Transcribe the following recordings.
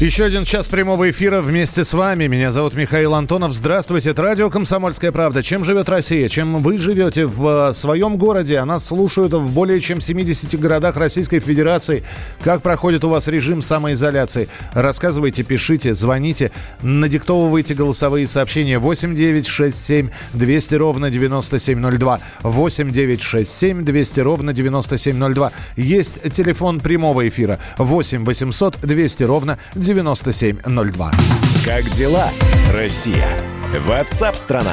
Еще один час прямого эфира вместе с вами. Меня зовут Михаил Антонов. Здравствуйте. Это радио «Комсомольская правда». Чем живет Россия? Чем вы живете в э, своем городе? А нас слушают в более чем 70 городах Российской Федерации. Как проходит у вас режим самоизоляции? Рассказывайте, пишите, звоните, надиктовывайте голосовые сообщения 8 9 6 7 200 ровно 9702. 8 9 6 7 200 ровно 9702. Есть телефон прямого эфира 8 800 200 ровно 9702. Как дела, Россия? Ватсап-страна!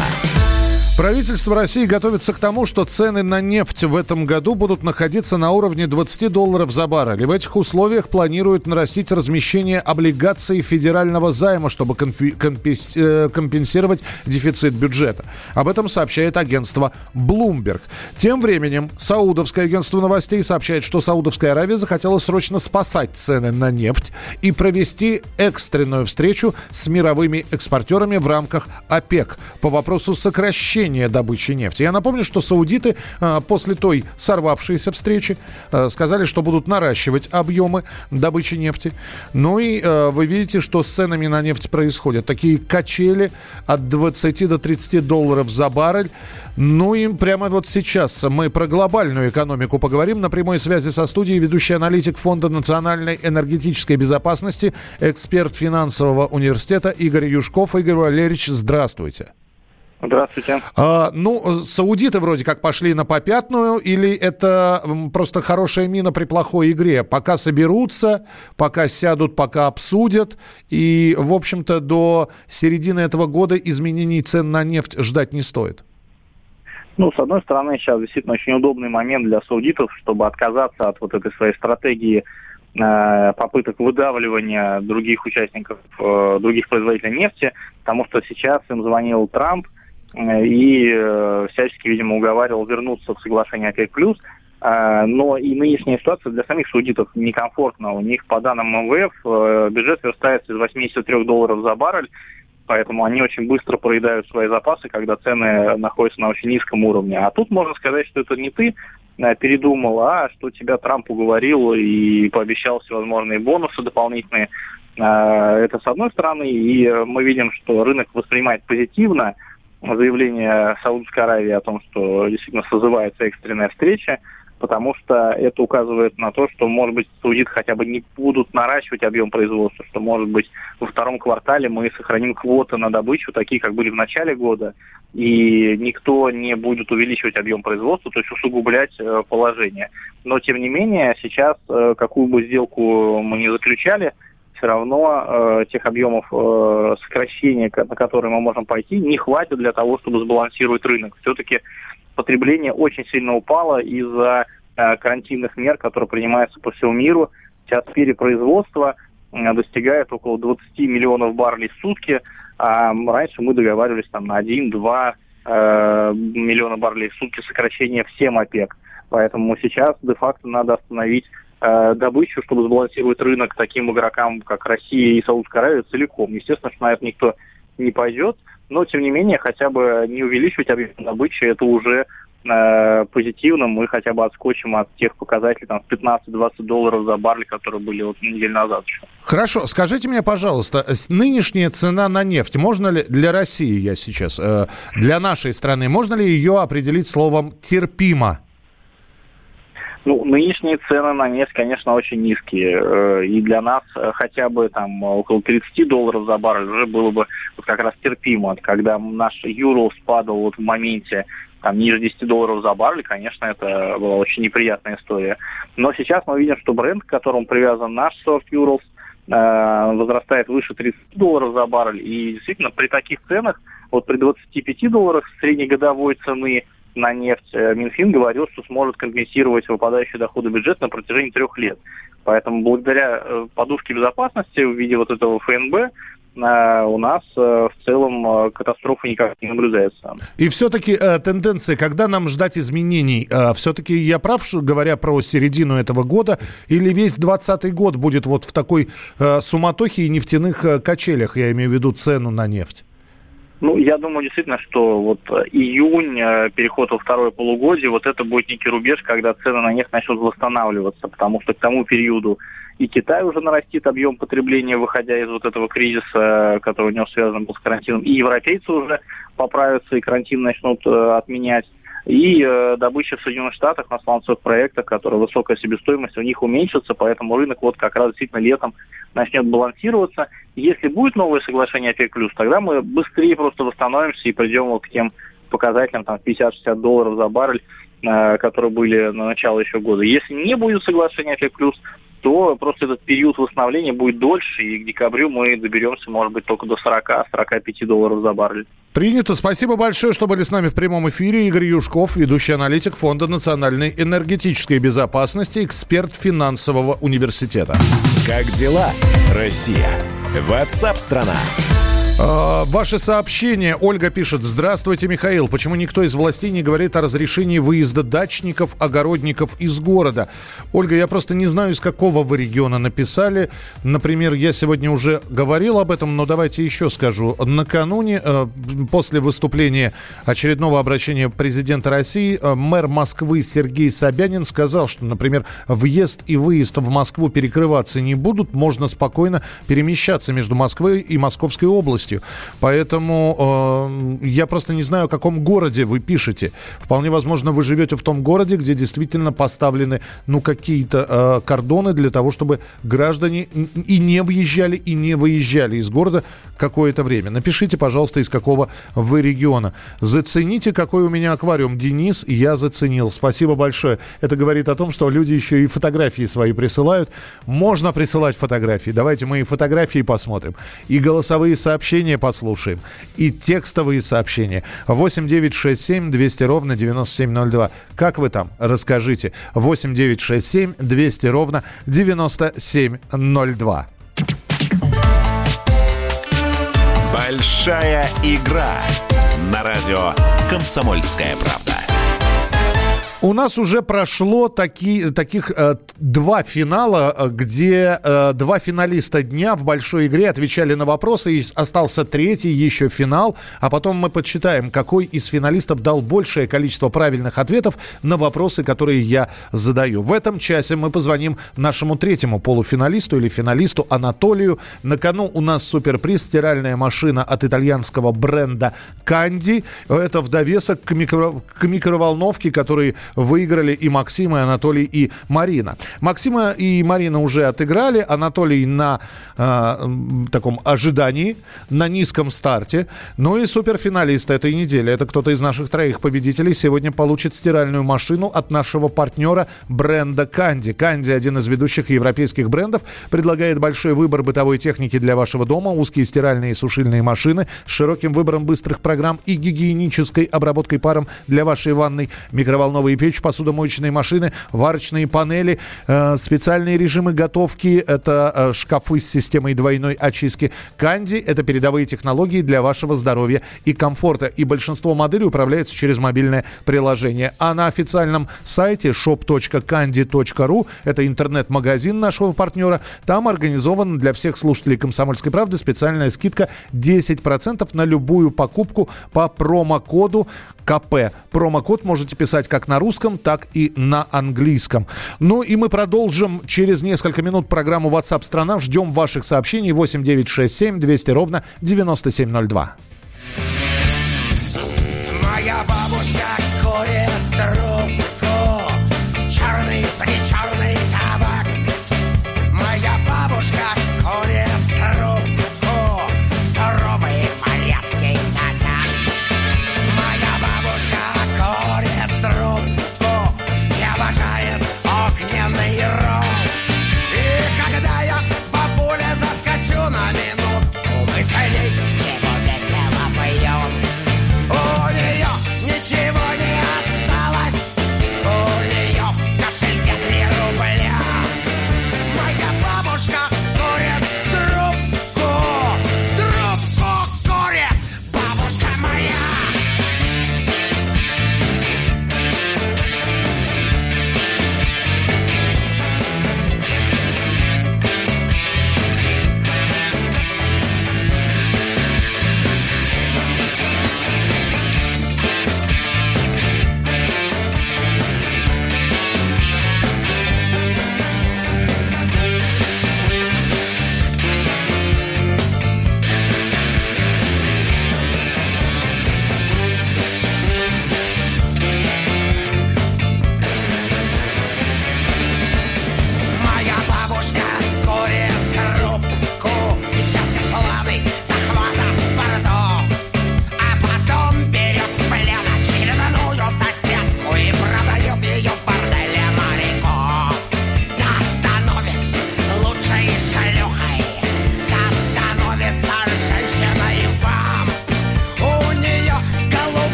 Правительство России готовится к тому, что цены на нефть в этом году будут находиться на уровне 20 долларов за баррель. В этих условиях планируют нарастить размещение облигаций федерального займа, чтобы э, компенсировать дефицит бюджета. Об этом сообщает агентство Bloomberg. Тем временем Саудовское агентство новостей сообщает, что Саудовская Аравия захотела срочно спасать цены на нефть и провести экстренную встречу с мировыми экспортерами в рамках ОПЕК по вопросу сокращения увеличения добычи нефти. Я напомню, что саудиты а, после той сорвавшейся встречи а, сказали, что будут наращивать объемы добычи нефти. Ну и а, вы видите, что с ценами на нефть происходят. Такие качели от 20 до 30 долларов за баррель. Ну и прямо вот сейчас мы про глобальную экономику поговорим. На прямой связи со студией ведущий аналитик Фонда национальной энергетической безопасности, эксперт финансового университета Игорь Юшков. Игорь Валерьевич, здравствуйте. Здравствуйте. А, ну, саудиты вроде как пошли на попятную, или это просто хорошая мина при плохой игре? Пока соберутся, пока сядут, пока обсудят, и, в общем-то, до середины этого года изменений цен на нефть ждать не стоит. Ну, с одной стороны, сейчас действительно очень удобный момент для саудитов, чтобы отказаться от вот этой своей стратегии э, попыток выдавливания других участников, э, других производителей нефти, потому что сейчас им звонил Трамп, Э, и э, всячески, видимо, уговаривал вернуться в соглашение ОПЕК+. Э, но и нынешняя ситуация для самих судитов некомфортна. У них, по данным МВФ, бюджет верстается из 83 долларов за баррель, поэтому они очень быстро проедают свои запасы, когда цены находятся на очень низком уровне. А тут можно сказать, что это не ты передумал, а что тебя Трамп уговорил и пообещал всевозможные бонусы дополнительные. Это с одной стороны, и мы видим, что рынок воспринимает позитивно – заявление Саудовской Аравии о том, что действительно созывается экстренная встреча, потому что это указывает на то, что, может быть, саудиты хотя бы не будут наращивать объем производства, что, может быть, во втором квартале мы сохраним квоты на добычу, такие, как были в начале года, и никто не будет увеличивать объем производства, то есть усугублять э, положение. Но, тем не менее, сейчас, э, какую бы сделку мы не заключали, все равно э, тех объемов э, сокращения, на которые мы можем пойти, не хватит для того, чтобы сбалансировать рынок. Все-таки потребление очень сильно упало из-за э, карантинных мер, которые принимаются по всему миру. Сейчас перепроизводство э, достигает около 20 миллионов баррелей в сутки, а раньше мы договаривались там на 1-2 э, миллиона баррелей в сутки сокращения всем ОПЕК. Поэтому сейчас де-факто надо остановить Э, добычу, чтобы сбалансировать рынок таким игрокам, как Россия и Саудовская Аравия целиком. Естественно, что на это никто не пойдет, но, тем не менее, хотя бы не увеличивать объем добычи, это уже э, позитивно, мы хотя бы отскочим от тех показателей там 15-20 долларов за баррель, которые были вот неделю назад еще. Хорошо, скажите мне, пожалуйста, нынешняя цена на нефть, можно ли для России, я сейчас, э, для нашей страны, можно ли ее определить словом терпимо? Ну, нынешние цены на нефть, конечно, очень низкие. Э, и для нас э, хотя бы там около 30 долларов за баррель уже было бы вот как раз терпимо. Когда наш юро спадал вот в моменте там, ниже 10 долларов за баррель, конечно, это была очень неприятная история. Но сейчас мы видим, что бренд, к которому привязан наш сорт Urals, э, возрастает выше 30 долларов за баррель. И действительно, при таких ценах, вот при 25 долларах среднегодовой цены на нефть, э, Минфин говорил, что сможет компенсировать выпадающие доходы бюджета на протяжении трех лет. Поэтому благодаря э, подушке безопасности в виде вот этого ФНБ э, у нас в целом катастрофы никак не наблюдается. И все-таки тенденция, когда нам ждать изменений? Все-таки я прав, говоря про середину этого года, или весь 2020 год будет вот в такой суматохе и нефтяных качелях, я имею в виду цену на нефть? Ну, я думаю действительно, что вот июнь, э, переход во второе полугодие, вот это будет некий рубеж, когда цены на нефть начнут восстанавливаться, потому что к тому периоду и Китай уже нарастит объем потребления, выходя из вот этого кризиса, который у него связан был с карантином, и европейцы уже поправятся, и карантин начнут э, отменять. И э, добыча в Соединенных Штатах на сланцевых проектах, которые высокая себестоимость, у них уменьшится, поэтому рынок вот как раз действительно летом начнет балансироваться. Если будет новое соглашение ОПЕК+, тогда мы быстрее просто восстановимся и придем вот к тем показателям, там, 50-60 долларов за баррель, э, которые были на начало еще года. Если не будет соглашения ОПЕК+, то просто этот период восстановления будет дольше, и к декабрю мы доберемся, может быть, только до 40-45 долларов за баррель. Принято. Спасибо большое, что были с нами в прямом эфире. Игорь Юшков, ведущий аналитик Фонда национальной энергетической безопасности, эксперт финансового университета. Как дела, Россия? Ватсап-страна! А, Ваше сообщение. Ольга пишет. Здравствуйте, Михаил. Почему никто из властей не говорит о разрешении выезда дачников, огородников из города? Ольга, я просто не знаю, из какого вы региона написали. Например, я сегодня уже говорил об этом, но давайте еще скажу. Накануне, э, после выступления очередного обращения президента России, э, мэр Москвы Сергей Собянин сказал, что, например, въезд и выезд в Москву перекрываться не будут. Можно спокойно перемещаться между Москвой и Московской областью областью. Поэтому э, я просто не знаю, о каком городе вы пишете. Вполне возможно, вы живете в том городе, где действительно поставлены ну, какие-то э, кордоны для того, чтобы граждане и не въезжали, и не выезжали из города какое-то время. Напишите, пожалуйста, из какого вы региона. Зацените, какой у меня аквариум. Денис, я заценил. Спасибо большое. Это говорит о том, что люди еще и фотографии свои присылают. Можно присылать фотографии. Давайте мы и фотографии посмотрим. И голосовые сообщения сообщения послушаем и текстовые сообщения. 8 9 6 7 200 ровно 9702. Как вы там? Расскажите. 8 9 6 7 200 ровно 9702. Большая игра на радио «Комсомольская правда». У нас уже прошло таки, таких э, два финала, э, где э, два финалиста дня в большой игре отвечали на вопросы. И остался третий еще финал. А потом мы подсчитаем, какой из финалистов дал большее количество правильных ответов на вопросы, которые я задаю. В этом часе мы позвоним нашему третьему полуфиналисту или финалисту Анатолию. На кону у нас суперприз стиральная машина от итальянского бренда Канди. Это в довесок к, микро, к микроволновке, которые выиграли и Максим, и Анатолий, и Марина. Максима и Марина уже отыграли, Анатолий на э, таком ожидании, на низком старте. Ну и суперфиналист этой недели, это кто-то из наших троих победителей, сегодня получит стиральную машину от нашего партнера бренда Канди. Канди, один из ведущих европейских брендов, предлагает большой выбор бытовой техники для вашего дома, узкие стиральные и сушильные машины с широким выбором быстрых программ и гигиенической обработкой паром для вашей ванной, микроволновые печь, посудомоечные машины, варочные панели, э, специальные режимы готовки, это э, шкафы с системой двойной очистки. Канди – это передовые технологии для вашего здоровья и комфорта. И большинство моделей управляется через мобильное приложение. А на официальном сайте shop.candy.ru, это интернет-магазин нашего партнера, там организована для всех слушателей «Комсомольской правды» специальная скидка 10% на любую покупку по промокоду КП. Промокод можете писать как на русском, так и на английском. Ну и мы продолжим через несколько минут программу WhatsApp страна. Ждем ваших сообщений 8967 200 ровно 9702. Моя бабушка курит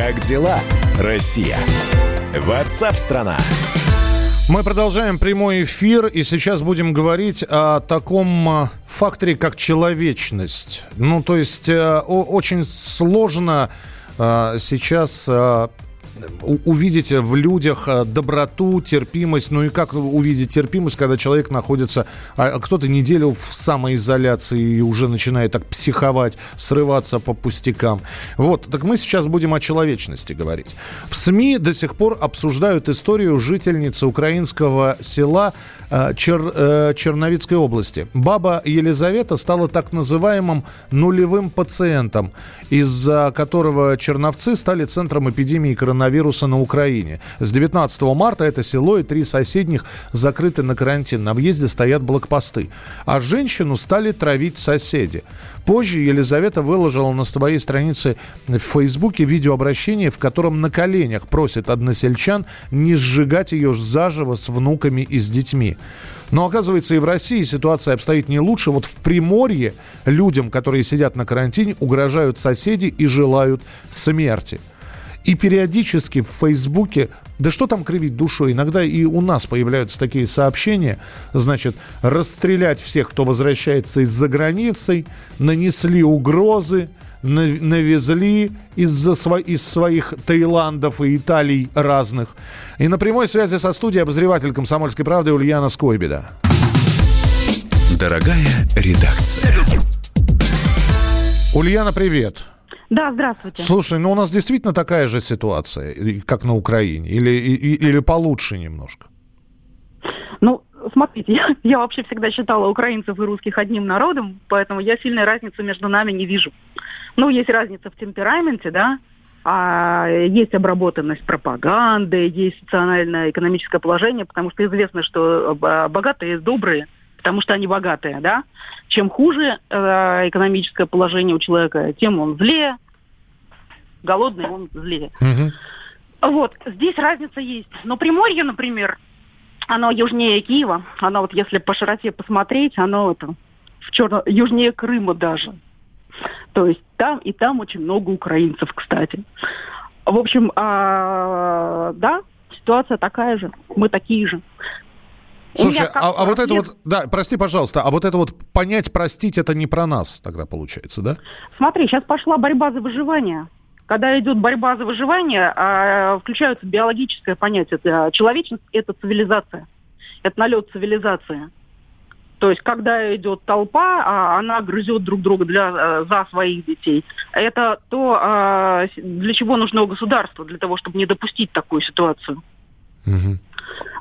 Как дела, Россия? Ватсап-страна! Мы продолжаем прямой эфир, и сейчас будем говорить о таком а, факторе, как человечность. Ну, то есть э, очень сложно э, сейчас э, увидеть в людях э, доброту, терпимость. Ну и как увидеть терпимость, когда человек находится, а, а кто-то неделю в самоизоляции и уже начинает так психовать, срываться по пустякам. Вот, так мы сейчас будем о человечности говорить. В СМИ до сих пор обсуждают историю жительницы украинского села э, Чер, э, Черновицкой области. Баба Елизавета стала так называемым нулевым пациентом, из-за которого черновцы стали центром эпидемии коронавируса на Украине. С 19 марта это село и три соседних закрыты на карантин. На въезде стоят блокпосты. А женщину стали травить соседи. Позже Елизавета выложила на своей странице в Фейсбуке видеообращение, в котором на коленях просит односельчан не сжигать ее заживо с внуками и с детьми. Но оказывается, и в России ситуация обстоит не лучше. Вот в Приморье людям, которые сидят на карантине, угрожают соседи и желают смерти. И периодически в Фейсбуке, да что там кривить душой, иногда и у нас появляются такие сообщения, значит, расстрелять всех, кто возвращается из-за границы, нанесли угрозы, навезли из-за сво- из своих Таиландов и Италий разных. И на прямой связи со студией обозреватель «Комсомольской правды» Ульяна Скойбеда. Дорогая редакция. Ульяна, привет. Да, здравствуйте. Слушай, ну у нас действительно такая же ситуация, как на Украине, или, или получше немножко? Ну, смотрите, я, я вообще всегда считала украинцев и русских одним народом, поэтому я сильной разницы между нами не вижу. Ну, есть разница в темпераменте, да, а есть обработанность пропаганды, есть социальное экономическое положение, потому что известно, что богатые добрые, потому что они богатые, да. Чем хуже э, экономическое положение у человека, тем он злее, голодный он злее. Угу. Вот, здесь разница есть. Но Приморье, например, оно южнее Киева, оно вот если по широте посмотреть, оно это в черно... южнее Крыма даже. То есть там и там очень много украинцев, кстати. В общем, а, да, ситуация такая же, мы такие же. Слушай, а, а вот это вот, да, прости, пожалуйста, а вот это вот понять, простить, это не про нас тогда получается, да? Смотри, сейчас пошла борьба за выживание. Когда идет борьба за выживание, а, включаются биологическое понятие. Это человечность – это цивилизация. Это налет цивилизации. То есть, когда идет толпа, а, она грызет друг друга для, за своих детей. Это то, а, для чего нужно государство, для того, чтобы не допустить такую ситуацию. Угу.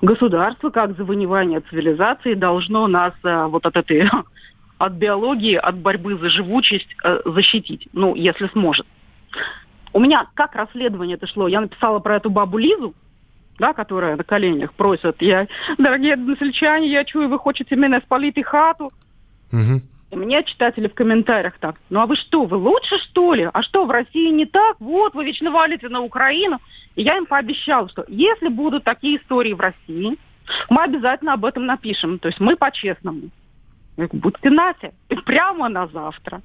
Государство, как завоевание цивилизации, должно нас вот от этой от биологии, от борьбы за живучесть э, защитить, ну, если сможет. У меня как расследование это шло? Я написала про эту бабу Лизу, да, которая на коленях просит, я, дорогие односельчане, я чую, вы хотите меня спалить и хату. Угу. И мне читатели в комментариях так, ну а вы что, вы лучше что ли? А что, в России не так? Вот, вы вечно валите на Украину. И я им пообещала, что если будут такие истории в России, мы обязательно об этом напишем. То есть мы по-честному. Будьте нате. И прямо на завтра.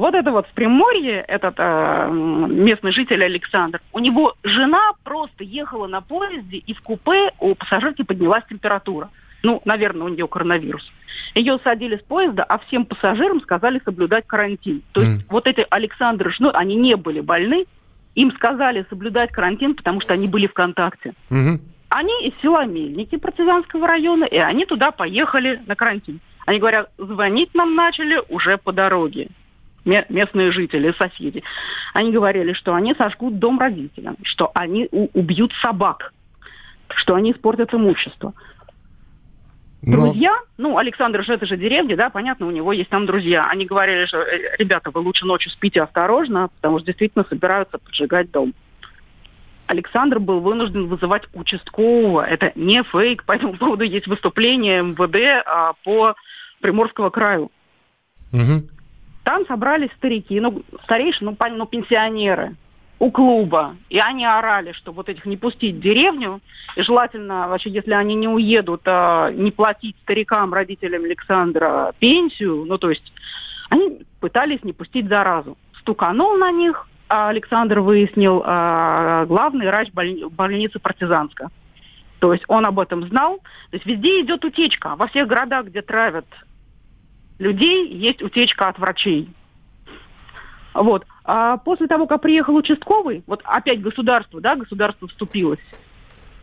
Вот это вот в Приморье, этот э, местный житель Александр, у него жена просто ехала на поезде, и в купе у пассажирки поднялась температура. Ну, наверное, у нее коронавирус. Ее садили с поезда, а всем пассажирам сказали соблюдать карантин. То есть mm. вот эти Александры, ну, они не были больны, им сказали соблюдать карантин, потому что они были в контакте. Mm-hmm. Они из села Мельники партизанского района, и они туда поехали на карантин. Они говорят, звонить нам начали уже по дороге. Местные жители, соседи. Они говорили, что они сожгут дом родителям, что они убьют собак, что они испортят имущество. Ну. Друзья, ну, Александр же это же деревня, да, понятно, у него есть там друзья. Они говорили, что, э, ребята, вы лучше ночью спите осторожно, потому что действительно собираются поджигать дом. Александр был вынужден вызывать участкового. Это не фейк. По этому поводу есть выступление МВД а, по Приморского краю. Угу. Там собрались старики, ну, старейшие, ну, ну, пенсионеры у клуба. И они орали, что вот этих не пустить в деревню. И желательно, вообще, если они не уедут, а, не платить старикам, родителям Александра пенсию. Ну, то есть они пытались не пустить заразу. Стуканул на них, а Александр выяснил, а, главный врач больницы партизанска. То есть он об этом знал. То есть везде идет утечка. Во всех городах, где травят людей, есть утечка от врачей. Вот. А после того, как приехал участковый, вот опять государство, да, государство вступилось,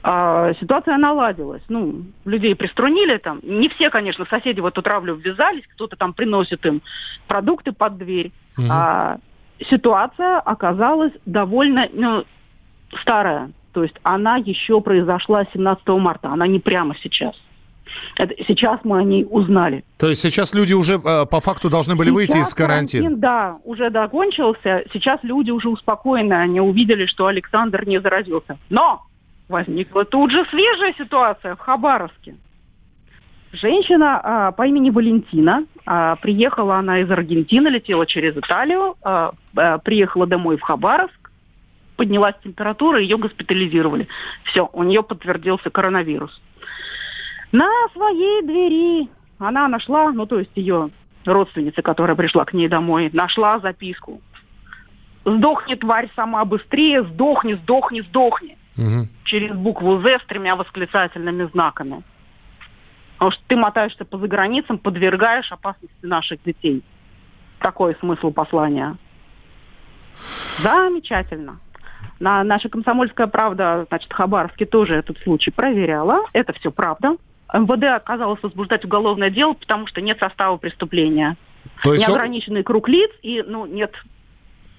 а, ситуация наладилась. Ну, людей приструнили там. Не все, конечно, соседи в эту травлю ввязались, кто-то там приносит им продукты под дверь. Угу. А, ситуация оказалась довольно ну, старая. То есть она еще произошла 17 марта, она не прямо сейчас. Это, сейчас мы о ней узнали. То есть сейчас люди уже э, по факту должны были сейчас выйти из карантина? Карантин, да, уже закончился. Сейчас люди уже успокоены, они увидели, что Александр не заразился. Но возникла тут же свежая ситуация в Хабаровске. Женщина а, по имени Валентина, а, приехала она из Аргентины, летела через Италию, а, а, приехала домой в Хабаровск, поднялась температура, ее госпитализировали. Все, у нее подтвердился коронавирус. На своей двери она нашла, ну то есть ее родственница, которая пришла к ней домой, нашла записку. Сдохни, тварь, сама быстрее, сдохни, сдохни, сдохни. Угу. Через букву «З» с тремя восклицательными знаками. Потому что ты мотаешься по заграницам, подвергаешь опасности наших детей. Такой смысл послания. Замечательно. На наша комсомольская правда, значит, Хабаровске тоже этот случай проверяла. Это все правда. МВД оказалось возбуждать уголовное дело, потому что нет состава преступления. То есть Неограниченный он... круг лиц и, ну, нет...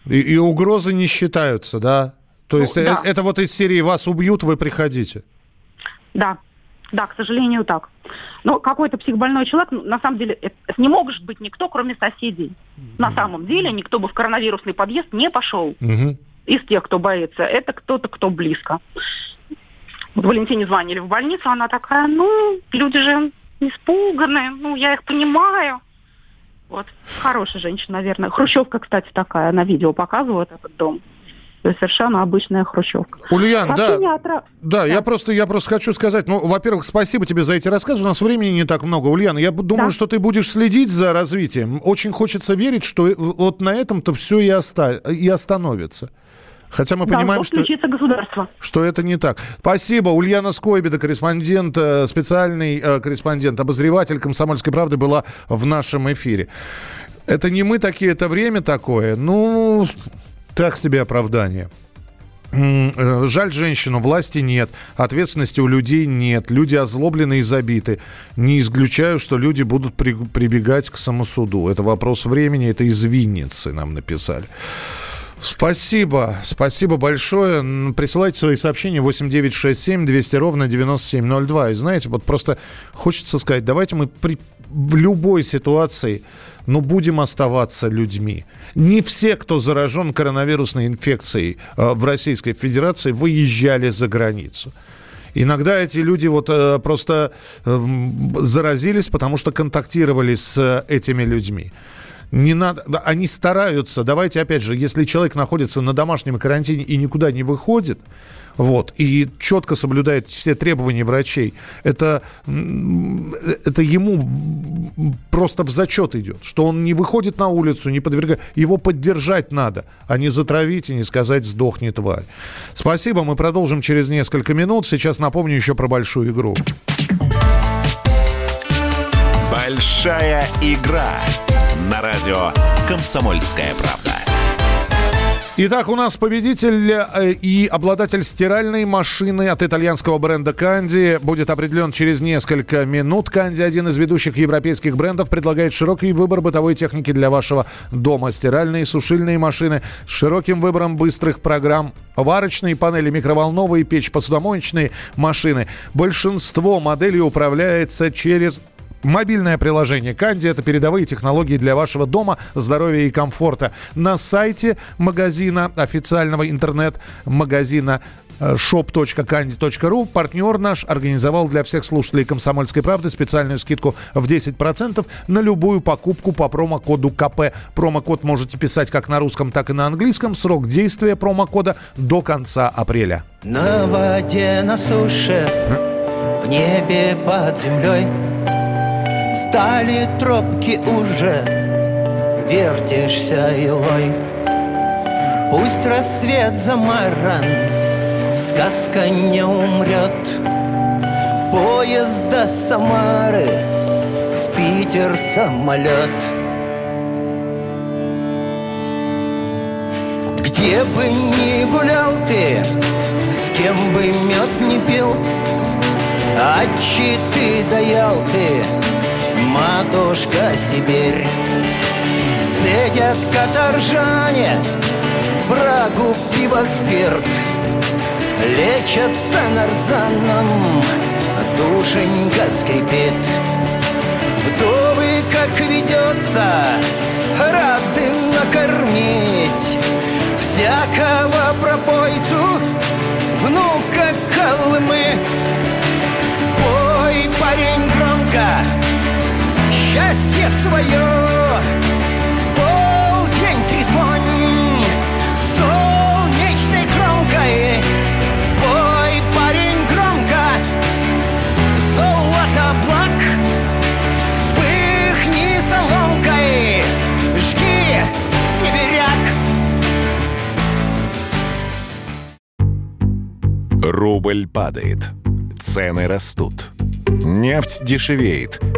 И, и угрозы не считаются, да? То ну, есть да. это, вот из серии «Вас убьют, вы приходите». Да, да, к сожалению, так. Но какой-то психбольной человек, ну, на самом деле, это не может быть никто, кроме соседей. На самом деле, никто бы в коронавирусный подъезд не пошел. Угу. Из тех, кто боится. Это кто-то, кто близко. Вот Валентине звонили в больницу, она такая, ну, люди же испуганы, ну, я их понимаю. Вот. Хорошая женщина, наверное. Хрущевка, кстати, такая, на видео показывают этот дом совершенно обычная хрущевка. Ульян, да, от... да, да, я просто, я просто хочу сказать, ну, во-первых, спасибо тебе за эти рассказы, у нас времени не так много. Ульяна, я думаю, да. что ты будешь следить за развитием. Очень хочется верить, что вот на этом-то все и, оста... и остановится. Хотя мы понимаем, что, государство. что это не так. Спасибо. Ульяна Скойбеда, корреспондент, э, специальный э, корреспондент, обозреватель «Комсомольской правды» была в нашем эфире. Это не мы такие, это время такое. Ну, так себе оправдание. Э, жаль женщину, власти нет, ответственности у людей нет, люди озлоблены и забиты. Не исключаю, что люди будут при, прибегать к самосуду. Это вопрос времени, это из Винницы нам написали. Спасибо, спасибо большое. Присылайте свои сообщения 8967 200 ровно 9702. И знаете, вот просто хочется сказать, давайте мы при, в любой ситуации но будем оставаться людьми. Не все, кто заражен коронавирусной инфекцией э, в Российской Федерации, выезжали за границу. Иногда эти люди вот э, просто э, заразились, потому что контактировали с этими людьми. Не надо, они стараются. Давайте опять же, если человек находится на домашнем карантине и никуда не выходит, вот, и четко соблюдает все требования врачей, это, это ему просто в зачет идет, что он не выходит на улицу, не подвергает, его поддержать надо, а не затравить и не сказать «сдохни, тварь». Спасибо, мы продолжим через несколько минут. Сейчас напомню еще про большую игру. Большая игра на радио «Комсомольская правда». Итак, у нас победитель э, и обладатель стиральной машины от итальянского бренда Канди будет определен через несколько минут. Канди, один из ведущих европейских брендов, предлагает широкий выбор бытовой техники для вашего дома. Стиральные и сушильные машины с широким выбором быстрых программ, варочные панели, микроволновые печь, посудомоечные машины. Большинство моделей управляется через Мобильное приложение Канди – это передовые технологии для вашего дома, здоровья и комфорта. На сайте магазина, официального интернет-магазина э, shop.candy.ru. Партнер наш организовал для всех слушателей «Комсомольской правды» специальную скидку в 10% на любую покупку по промокоду КП. Промокод можете писать как на русском, так и на английском. Срок действия промокода до конца апреля. На воде, на суше, в небе под землей Стали тропки уже, вертишься илой. Пусть рассвет замаран, сказка не умрет. Поезд до Самары, в Питер самолет. Где бы ни гулял ты, с кем бы мед не пил А ты даял ты, матушка Сибирь Цедят каторжане брагу, пиво, спирт Лечатся нарзаном, душенька скрипит. Вдовы, как ведется, рады накормить. Всякого пропойцу, внука Колымы Пой, парень, громко, счастье свое. В полдень трезвонь солнечной кромкой Пой, парень, громко. Золото благ. Вспыхни соломкой Жги, сибиряк. Рубль падает. Цены растут. Нефть дешевеет –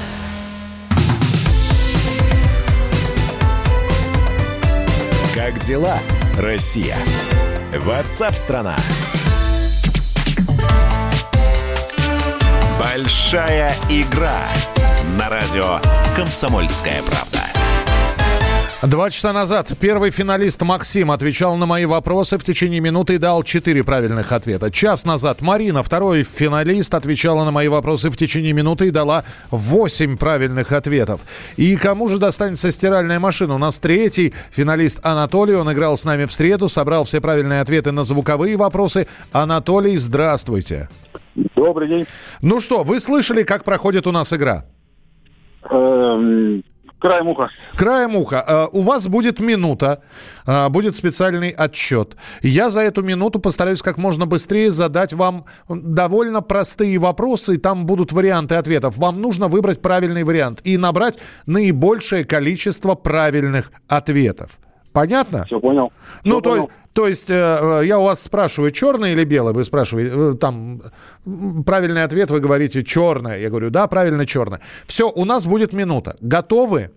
Как дела, Россия? Ватсап-страна! Большая игра на радио «Комсомольская правда». Два часа назад первый финалист Максим отвечал на мои вопросы в течение минуты и дал четыре правильных ответа. Час назад Марина, второй финалист, отвечала на мои вопросы в течение минуты и дала восемь правильных ответов. И кому же достанется стиральная машина? У нас третий финалист Анатолий. Он играл с нами в среду, собрал все правильные ответы на звуковые вопросы. Анатолий, здравствуйте. Добрый день. Ну что, вы слышали, как проходит у нас игра? Эм, Краем уха. Краем уха. Э, у вас будет минута, э, будет специальный отчет. Я за эту минуту постараюсь как можно быстрее задать вам довольно простые вопросы, и там будут варианты ответов. Вам нужно выбрать правильный вариант и набрать наибольшее количество правильных ответов. Понятно? Все понял. Ну, Все то, понял. То есть э, я у вас спрашиваю, черное или белое? Вы спрашиваете, э, там, правильный ответ, вы говорите черное. Я говорю, да, правильно, черное. Все, у нас будет минута. Готовы?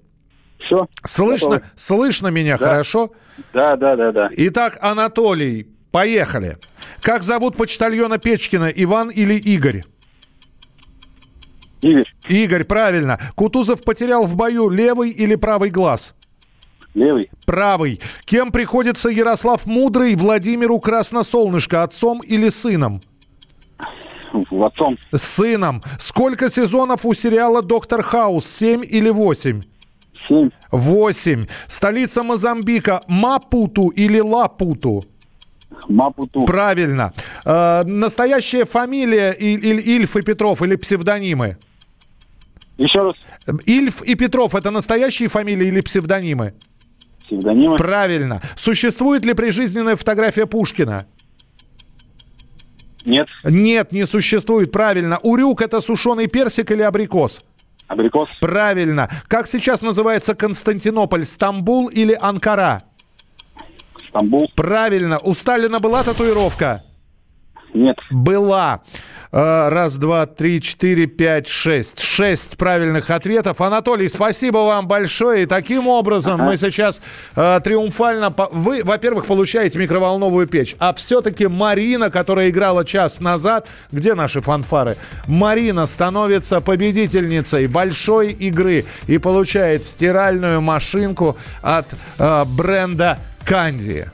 Все. Слышно, Готовы. слышно меня Да. хорошо? Да, да, да, да. Итак, Анатолий, поехали. Как зовут почтальона Печкина, Иван или Игорь? Игорь, Игорь, правильно. Кутузов потерял в бою левый или правый глаз? Левый, Правый. Кем приходится Ярослав Мудрый Владимиру Красносолнышко, отцом или сыном? отцом, Сыном. Сколько сезонов у сериала «Доктор Хаус»? Семь или восемь? семь, Восемь. Столица Мозамбика Мапуту или Лапуту? Мапуту, Правильно. Э, настоящая фамилия И- Иль- Ильф и Петров или псевдонимы? еще раз, Ильф и Петров это настоящие фамилии или псевдонимы? Псевдонимы, Правильно. Существует ли прижизненная фотография Пушкина? Нет. Нет, не существует. Правильно. Урюк это сушеный персик или абрикос? Абрикос. Правильно. Как сейчас называется Константинополь? Стамбул или Анкара? Стамбул. Правильно. У Сталина была татуировка? Нет. Была. Э, Раз, два, три, четыре, пять, шесть. Шесть правильных ответов. Анатолий, спасибо вам большое. И таким образом мы сейчас э, триумфально... по- Вы, во-первых, получаете микроволновую печь. А все-таки Марина, которая играла час назад... Где наши фанфары? Марина становится победительницей большой игры и получает стиральную машинку от э, бренда Канди.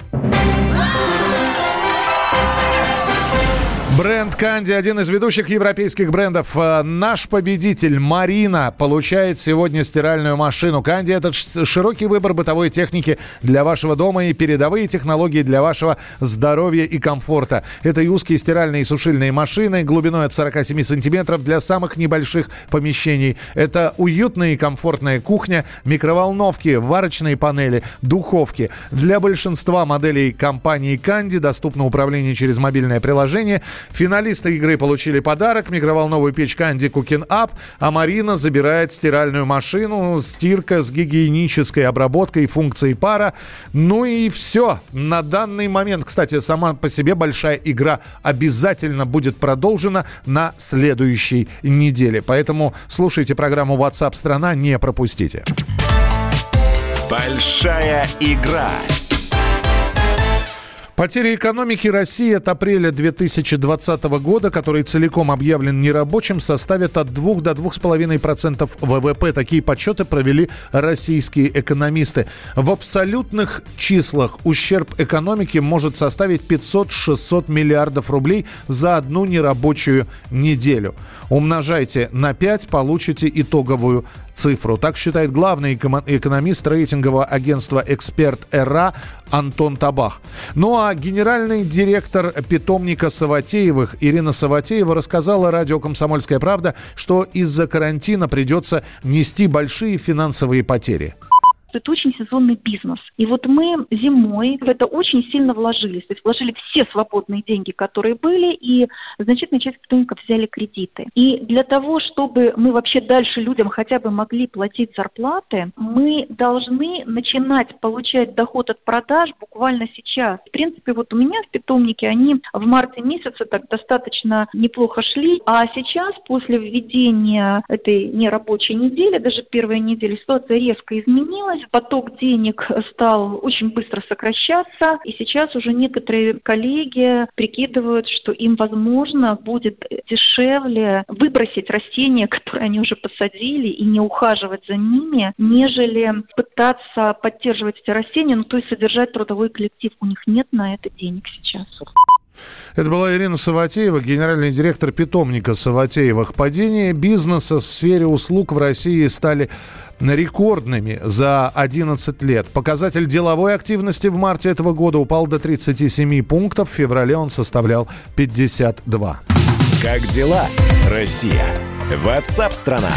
Бренд Канди, один из ведущих европейских брендов. Э, Наш победитель Марина получает сегодня стиральную машину. Канди – это широкий выбор бытовой техники для вашего дома и передовые технологии для вашего здоровья и комфорта. Это и узкие стиральные и сушильные машины глубиной от 47 сантиметров для самых небольших помещений. Это уютная и комфортная кухня, микроволновки, варочные панели, духовки. Для большинства моделей компании Канди доступно управление через мобильное приложение. Финалисты игры получили подарок – микроволновую печь Канди Cooking Up, а Марина забирает стиральную машину, стирка с гигиенической обработкой функцией пара. Ну и все. На данный момент, кстати, сама по себе большая игра обязательно будет продолжена на следующей неделе. Поэтому слушайте программу WhatsApp страна, не пропустите. Большая игра Потери экономики России от апреля 2020 года, который целиком объявлен нерабочим, составят от 2 до 2,5% ВВП. Такие подсчеты провели российские экономисты. В абсолютных числах ущерб экономике может составить 500-600 миллиардов рублей за одну нерабочую неделю. Умножайте на 5, получите итоговую цифру. Так считает главный эко- экономист рейтингового агентства «Эксперт ЭРА» Антон Табах. Ну а генеральный директор питомника Саватеевых Ирина Саватеева рассказала радио «Комсомольская правда», что из-за карантина придется нести большие финансовые потери. Это очень сезонный бизнес. И вот мы зимой в это очень сильно вложились. То есть вложили все свободные деньги, которые были, и значительная часть питомников взяли кредиты. И для того, чтобы мы вообще дальше людям хотя бы могли платить зарплаты, мы должны начинать получать доход от продаж буквально сейчас. В принципе, вот у меня в питомнике они в марте месяце так достаточно неплохо шли, а сейчас после введения этой нерабочей недели, даже первой недели, ситуация резко изменилась, поток денег стал очень быстро сокращаться, и сейчас уже некоторые коллеги прикидывают, что им, возможно, будет дешевле выбросить растения, которые они уже посадили, и не ухаживать за ними, нежели пытаться поддерживать эти растения, ну то есть содержать трудовой коллектив. У них нет на это денег сейчас. Это была Ирина Саватеева, генеральный директор питомника Саватеевых. Падение бизнеса в сфере услуг в России стали рекордными за 11 лет. Показатель деловой активности в марте этого года упал до 37 пунктов. В феврале он составлял 52. Как дела, Россия? Ватсап-страна!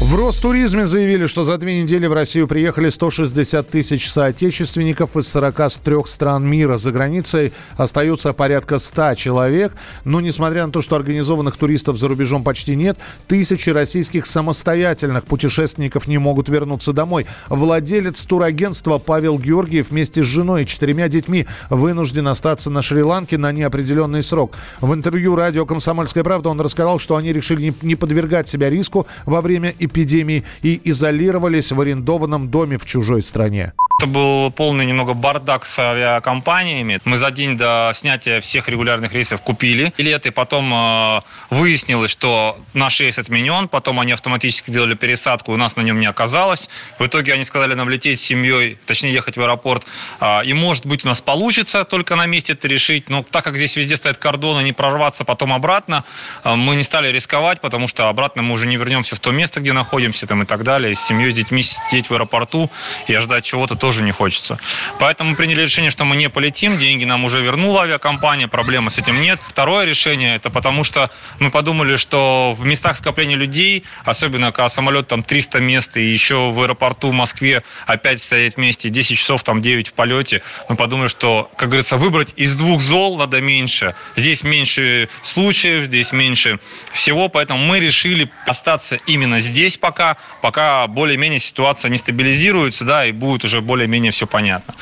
В Ростуризме заявили, что за две недели в Россию приехали 160 тысяч соотечественников из 43 стран мира. За границей остаются порядка 100 человек. Но, несмотря на то, что организованных туристов за рубежом почти нет, тысячи российских самостоятельных путешественников не могут вернуться домой. Владелец турагентства Павел Георгиев вместе с женой и четырьмя детьми вынужден остаться на Шри-Ланке на неопределенный срок. В интервью радио «Комсомольская правда» он рассказал, что они решили не- подвергать себя риску во время эпидемии и изолировались в арендованном доме в чужой стране. Это был полный немного бардак с авиакомпаниями. Мы за день до снятия всех регулярных рейсов купили билеты, потом э, выяснилось, что наш рейс отменен, потом они автоматически делали пересадку, у нас на нем не оказалось. В итоге они сказали нам лететь с семьей, точнее ехать в аэропорт. А, и может быть у нас получится только на месте это решить, но так как здесь везде стоят кордоны, не прорваться потом обратно, а, мы не стали рисковать, потому что обратно мы уже не вернемся в то место, где находимся там и так далее. И с семьей, с детьми сидеть в аэропорту и ожидать чего-то тоже тоже не хочется. Поэтому мы приняли решение, что мы не полетим, деньги нам уже вернула авиакомпания, проблемы с этим нет. Второе решение, это потому что мы подумали, что в местах скопления людей, особенно когда самолет там 300 мест, и еще в аэропорту в Москве опять стоять вместе, 10 часов, там 9 в полете, мы подумали, что, как говорится, выбрать из двух зол надо меньше. Здесь меньше случаев, здесь меньше всего, поэтому мы решили остаться именно здесь пока, пока более-менее ситуация не стабилизируется, да, и будет уже более-менее все понятно.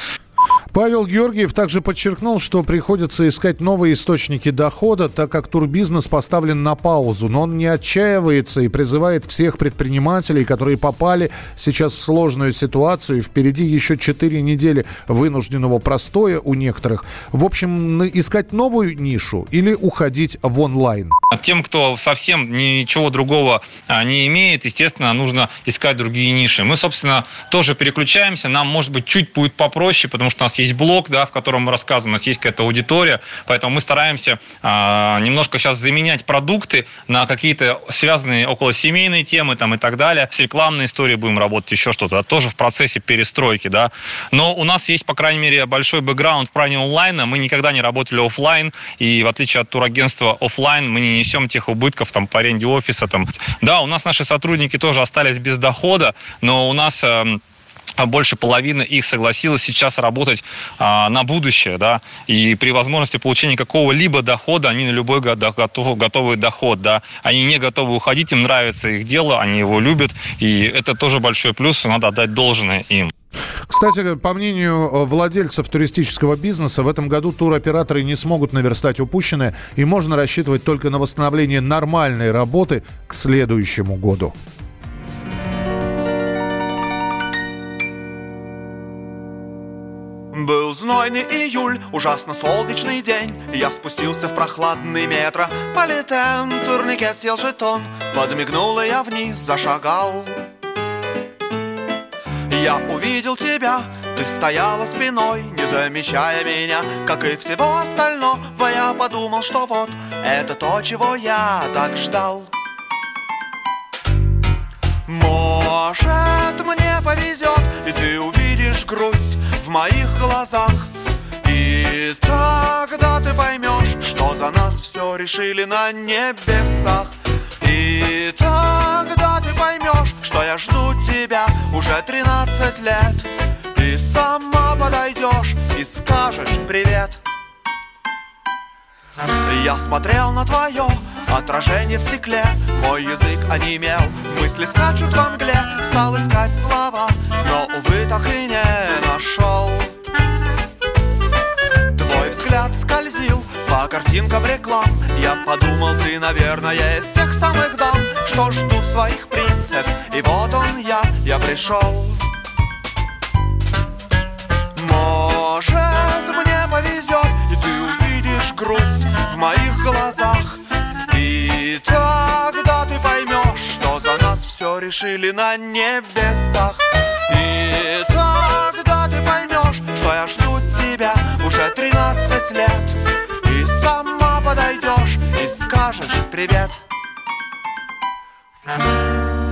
Павел Георгиев также подчеркнул, что приходится искать новые источники дохода, так как турбизнес поставлен на паузу. Но он не отчаивается и призывает всех предпринимателей, которые попали сейчас в сложную ситуацию, и впереди еще 4 недели вынужденного простоя у некоторых. В общем, искать новую нишу или уходить в онлайн. Тем, кто совсем ничего другого а, не имеет, естественно, нужно искать другие ниши. Мы, собственно, тоже переключаемся. Нам, может быть, чуть будет попроще, потому что у нас есть блог, да, в котором мы рассказываем, у нас есть какая-то аудитория, поэтому мы стараемся а, немножко сейчас заменять продукты на какие-то связанные около семейной темы там и так далее. С рекламной историей будем работать, еще что-то. Тоже в процессе перестройки, да. Но у нас есть, по крайней мере, большой бэкграунд в плане онлайна. Мы никогда не работали офлайн, и в отличие от турагентства офлайн, мы не несем тех убытков там по аренде офиса. Там. Да, у нас наши сотрудники тоже остались без дохода, но у нас а больше половины их согласилась сейчас работать а, на будущее, да, и при возможности получения какого-либо дохода они на любой готов, готовый доход, да, они не готовы уходить, им нравится их дело, они его любят, и это тоже большой плюс, надо отдать должное им. Кстати, по мнению э, владельцев туристического бизнеса, в этом году туроператоры не смогут наверстать упущенное, и можно рассчитывать только на восстановление нормальной работы к следующему году. Был знойный июль, ужасно солнечный день Я спустился в прохладный метро Политен, турникет съел жетон Подмигнул и я вниз зашагал я увидел тебя, ты стояла спиной, не замечая меня, как и всего остального. Я подумал, что вот это то, чего я так ждал. Может, мне повезет, и ты увидишь грусть моих глазах. И тогда ты поймешь, что за нас все решили на небесах. И тогда ты поймешь, что я жду тебя уже 13 лет Ты сама подойдешь и скажешь привет Я смотрел на твое отражение в стекле. Мой язык онемел, мысли скачут во мгле. Стал искать слова, но, увы, так и не нашел. Твой взгляд скользил по картинкам реклам. Я подумал, ты, наверное, из тех самых дам Что ждут своих принцев. И вот он я, я пришел. Может, мне повезет И ты увидишь грусть в моих глазах все решили на небесах И тогда ты поймешь, что я жду тебя уже 13 лет сама подойдешь и скажешь привет. Россия.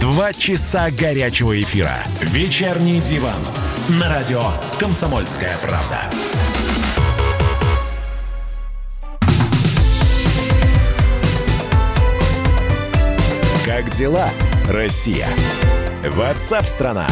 Два часа горячего эфира. Вечерний диван. На радио «Комсомольская правда». Как дела, Россия? Ватсап-страна!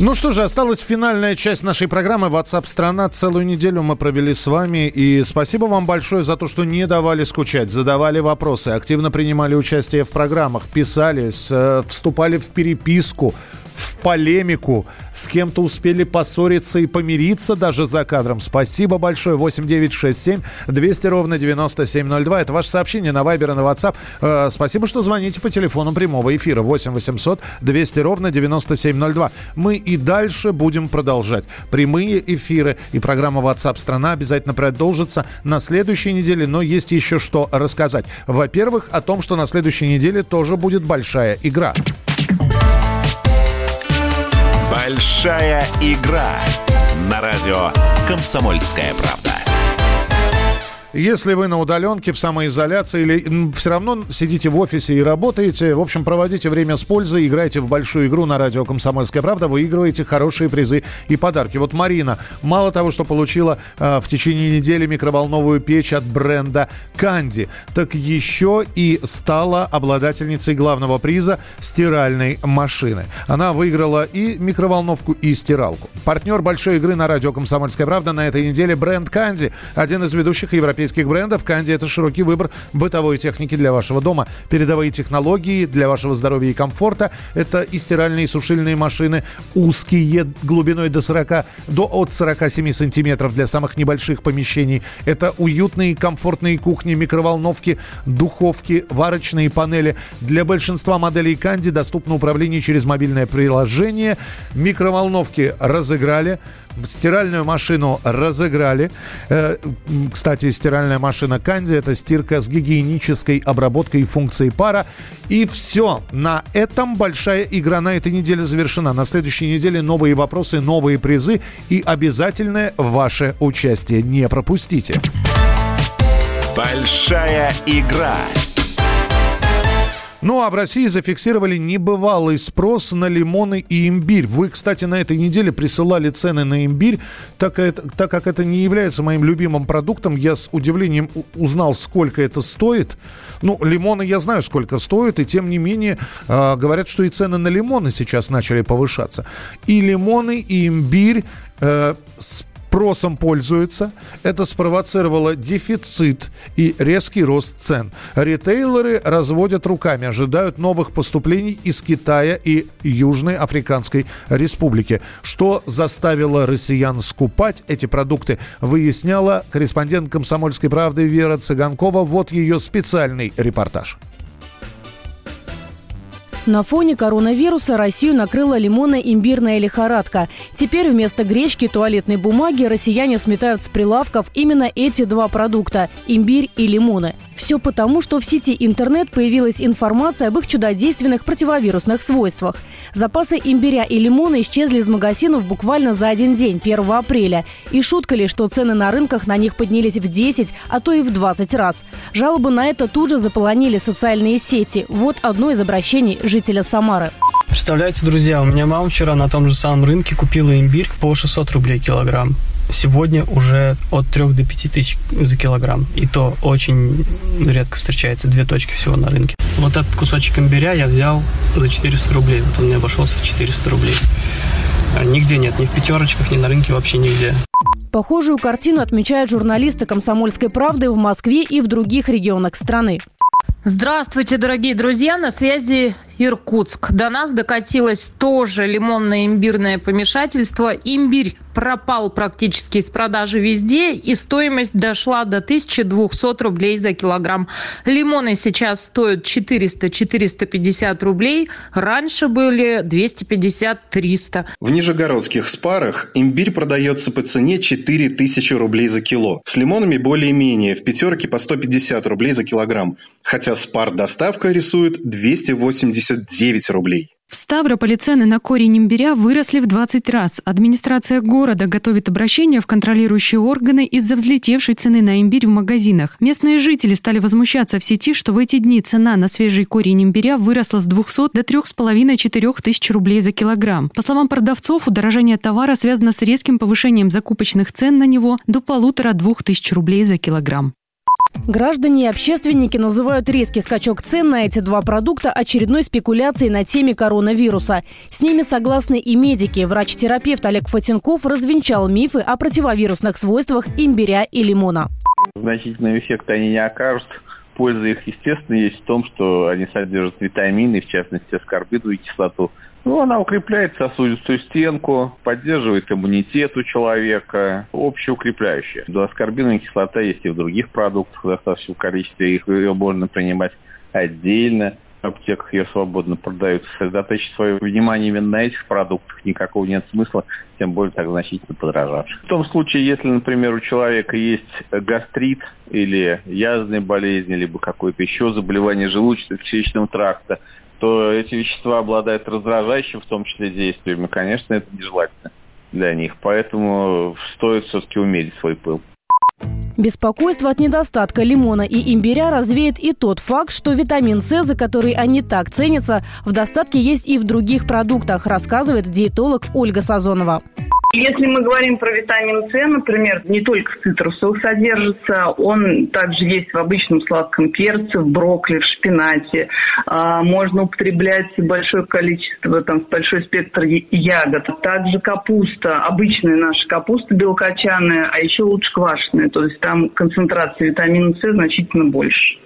Ну что же, осталась финальная часть нашей программы WhatsApp страна. Целую неделю мы провели с вами. И спасибо вам большое за то, что не давали скучать, задавали вопросы, активно принимали участие в программах, писали, э, вступали в переписку в полемику, с кем-то успели поссориться и помириться даже за кадром. Спасибо большое. 8967 200 ровно 9702. Это ваше сообщение на Вайбер и на WhatsApp. Э, спасибо, что звоните по телефону прямого эфира 8 800 200 ровно 9702. Мы и дальше будем продолжать. Прямые эфиры и программа WhatsApp страна обязательно продолжится на следующей неделе, но есть еще что рассказать. Во-первых, о том, что на следующей неделе тоже будет большая игра. Большая игра на радио «Комсомольская правда». Если вы на удаленке, в самоизоляции или все равно сидите в офисе и работаете, в общем, проводите время с пользой, играйте в большую игру на радио «Комсомольская правда», выигрываете хорошие призы и подарки. Вот Марина, мало того, что получила э, в течение недели микроволновую печь от бренда «Канди», так еще и стала обладательницей главного приза стиральной машины. Она выиграла и микроволновку, и стиралку. Партнер большой игры на радио «Комсомольская правда» на этой неделе бренд «Канди», один из ведущих европейских европейских брендов. Канди – это широкий выбор бытовой техники для вашего дома. Передовые технологии для вашего здоровья и комфорта. Это и стиральные, и сушильные машины, узкие, глубиной до 40, до от 47 сантиметров для самых небольших помещений. Это уютные, комфортные кухни, микроволновки, духовки, варочные панели. Для большинства моделей Канди доступно управление через мобильное приложение. Микроволновки разыграли. Стиральную машину разыграли. Э, кстати, стиральная машина Канди – это стирка с гигиенической обработкой функции пара. И все. На этом большая игра на этой неделе завершена. На следующей неделе новые вопросы, новые призы и обязательное ваше участие. Не пропустите. Большая игра ну а в России зафиксировали небывалый спрос на лимоны и имбирь. Вы, кстати, на этой неделе присылали цены на имбирь. Так, это, так как это не является моим любимым продуктом, я с удивлением узнал, сколько это стоит. Ну, лимоны я знаю, сколько стоят, и тем не менее э, говорят, что и цены на лимоны сейчас начали повышаться. И лимоны, и имбирь э, спросом пользуется. Это спровоцировало дефицит и резкий рост цен. Ритейлеры разводят руками, ожидают новых поступлений из Китая и Южной Африканской Республики. Что заставило россиян скупать эти продукты, выясняла корреспондент «Комсомольской правды» Вера Цыганкова. Вот ее специальный репортаж. На фоне коронавируса Россию накрыла лимонно-имбирная лихорадка. Теперь вместо гречки туалетной бумаги россияне сметают с прилавков именно эти два продукта – имбирь и лимоны. Все потому, что в сети интернет появилась информация об их чудодейственных противовирусных свойствах. Запасы имбиря и лимона исчезли из магазинов буквально за один день, 1 апреля. И шутка ли, что цены на рынках на них поднялись в 10, а то и в 20 раз. Жалобы на это тут же заполонили социальные сети. Вот одно из обращений жителя Самары. Представляете, друзья, у меня мама вчера на том же самом рынке купила имбирь по 600 рублей килограмм. Сегодня уже от 3 до 5 тысяч за килограмм. И то очень редко встречается. Две точки всего на рынке. Вот этот кусочек имбиря я взял за 400 рублей. Вот он мне обошелся в 400 рублей. А нигде нет, ни в пятерочках, ни на рынке, вообще нигде. Похожую картину отмечают журналисты «Комсомольской правды» в Москве и в других регионах страны. Здравствуйте, дорогие друзья! На связи Иркутск. До нас докатилось тоже лимонно-имбирное помешательство. Имбирь пропал практически из продажи везде, и стоимость дошла до 1200 рублей за килограмм. Лимоны сейчас стоят 400-450 рублей, раньше были 250-300. В нижегородских спарах имбирь продается по цене 4000 рублей за кило. С лимонами более-менее, в пятерке по 150 рублей за килограмм. Хотя спар доставка рисует 280 79 рублей. В Ставрополе цены на корень имбиря выросли в 20 раз. Администрация города готовит обращение в контролирующие органы из-за взлетевшей цены на имбирь в магазинах. Местные жители стали возмущаться в сети, что в эти дни цена на свежий корень имбиря выросла с 200 до 3,5-4 тысяч рублей за килограмм. По словам продавцов, удорожание товара связано с резким повышением закупочных цен на него до полутора-двух тысяч рублей за килограмм. Граждане и общественники называют резкий скачок цен на эти два продукта очередной спекуляцией на теме коронавируса. С ними согласны и медики. Врач-терапевт Олег Фатенков развенчал мифы о противовирусных свойствах имбиря и лимона. Значительного эффекта они не окажут. Польза их, естественно, есть в том, что они содержат витамины, в частности, аскорбиновую кислоту – ну, она укрепляет сосудистую стенку, поддерживает иммунитет у человека, общеукрепляющая. Аскорбиновая кислота есть и в других продуктах в достаточном количестве, их ее можно принимать отдельно. В аптеках ее свободно продают. Сосредоточить свое внимание именно на этих продуктах никакого нет смысла, тем более так значительно подорожавших. В том случае, если, например, у человека есть гастрит или язвенные болезни, либо какое-то еще заболевание желудочно-кишечного тракта, то эти вещества обладают раздражающим, в том числе, действием, и, конечно, это нежелательно для них. Поэтому стоит все-таки умерить свой пыл. Беспокойство от недостатка лимона и имбиря развеет и тот факт, что витамин С, за который они так ценятся, в достатке есть и в других продуктах, рассказывает диетолог Ольга Сазонова. Если мы говорим про витамин С, например, не только в цитрусовых содержится, он также есть в обычном сладком перце, в брокколи, в шпинате. А, можно употреблять большое количество, там, большой спектр ягод. Также капуста, обычная наша капуста белокочанная, а еще лучше квашеная. То есть там концентрация витамина С значительно больше.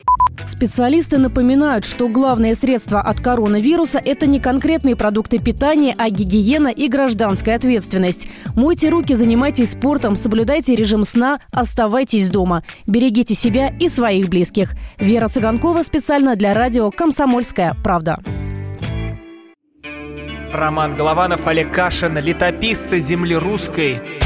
Специалисты напоминают, что главное средство от коронавируса – это не конкретные продукты питания, а гигиена и гражданская ответственность. Мойте руки, занимайтесь спортом, соблюдайте режим сна, оставайтесь дома. Берегите себя и своих близких. Вера Цыганкова специально для радио «Комсомольская правда». Роман Голованов, Олег Кашин, летописцы земли русской –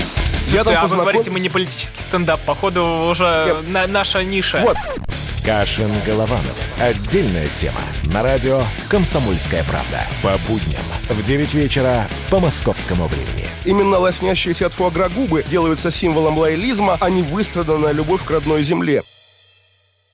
Я там а познаком... вы говорите, мы не политический стендап, походу уже на, наша ниша. Вот. Кашин-Голованов. Отдельная тема. На радио «Комсомольская правда». По будням в 9 вечера по московскому времени. Именно лоснящиеся от фуагра губы делаются символом лоялизма, а не выстраданная любовь к родной земле.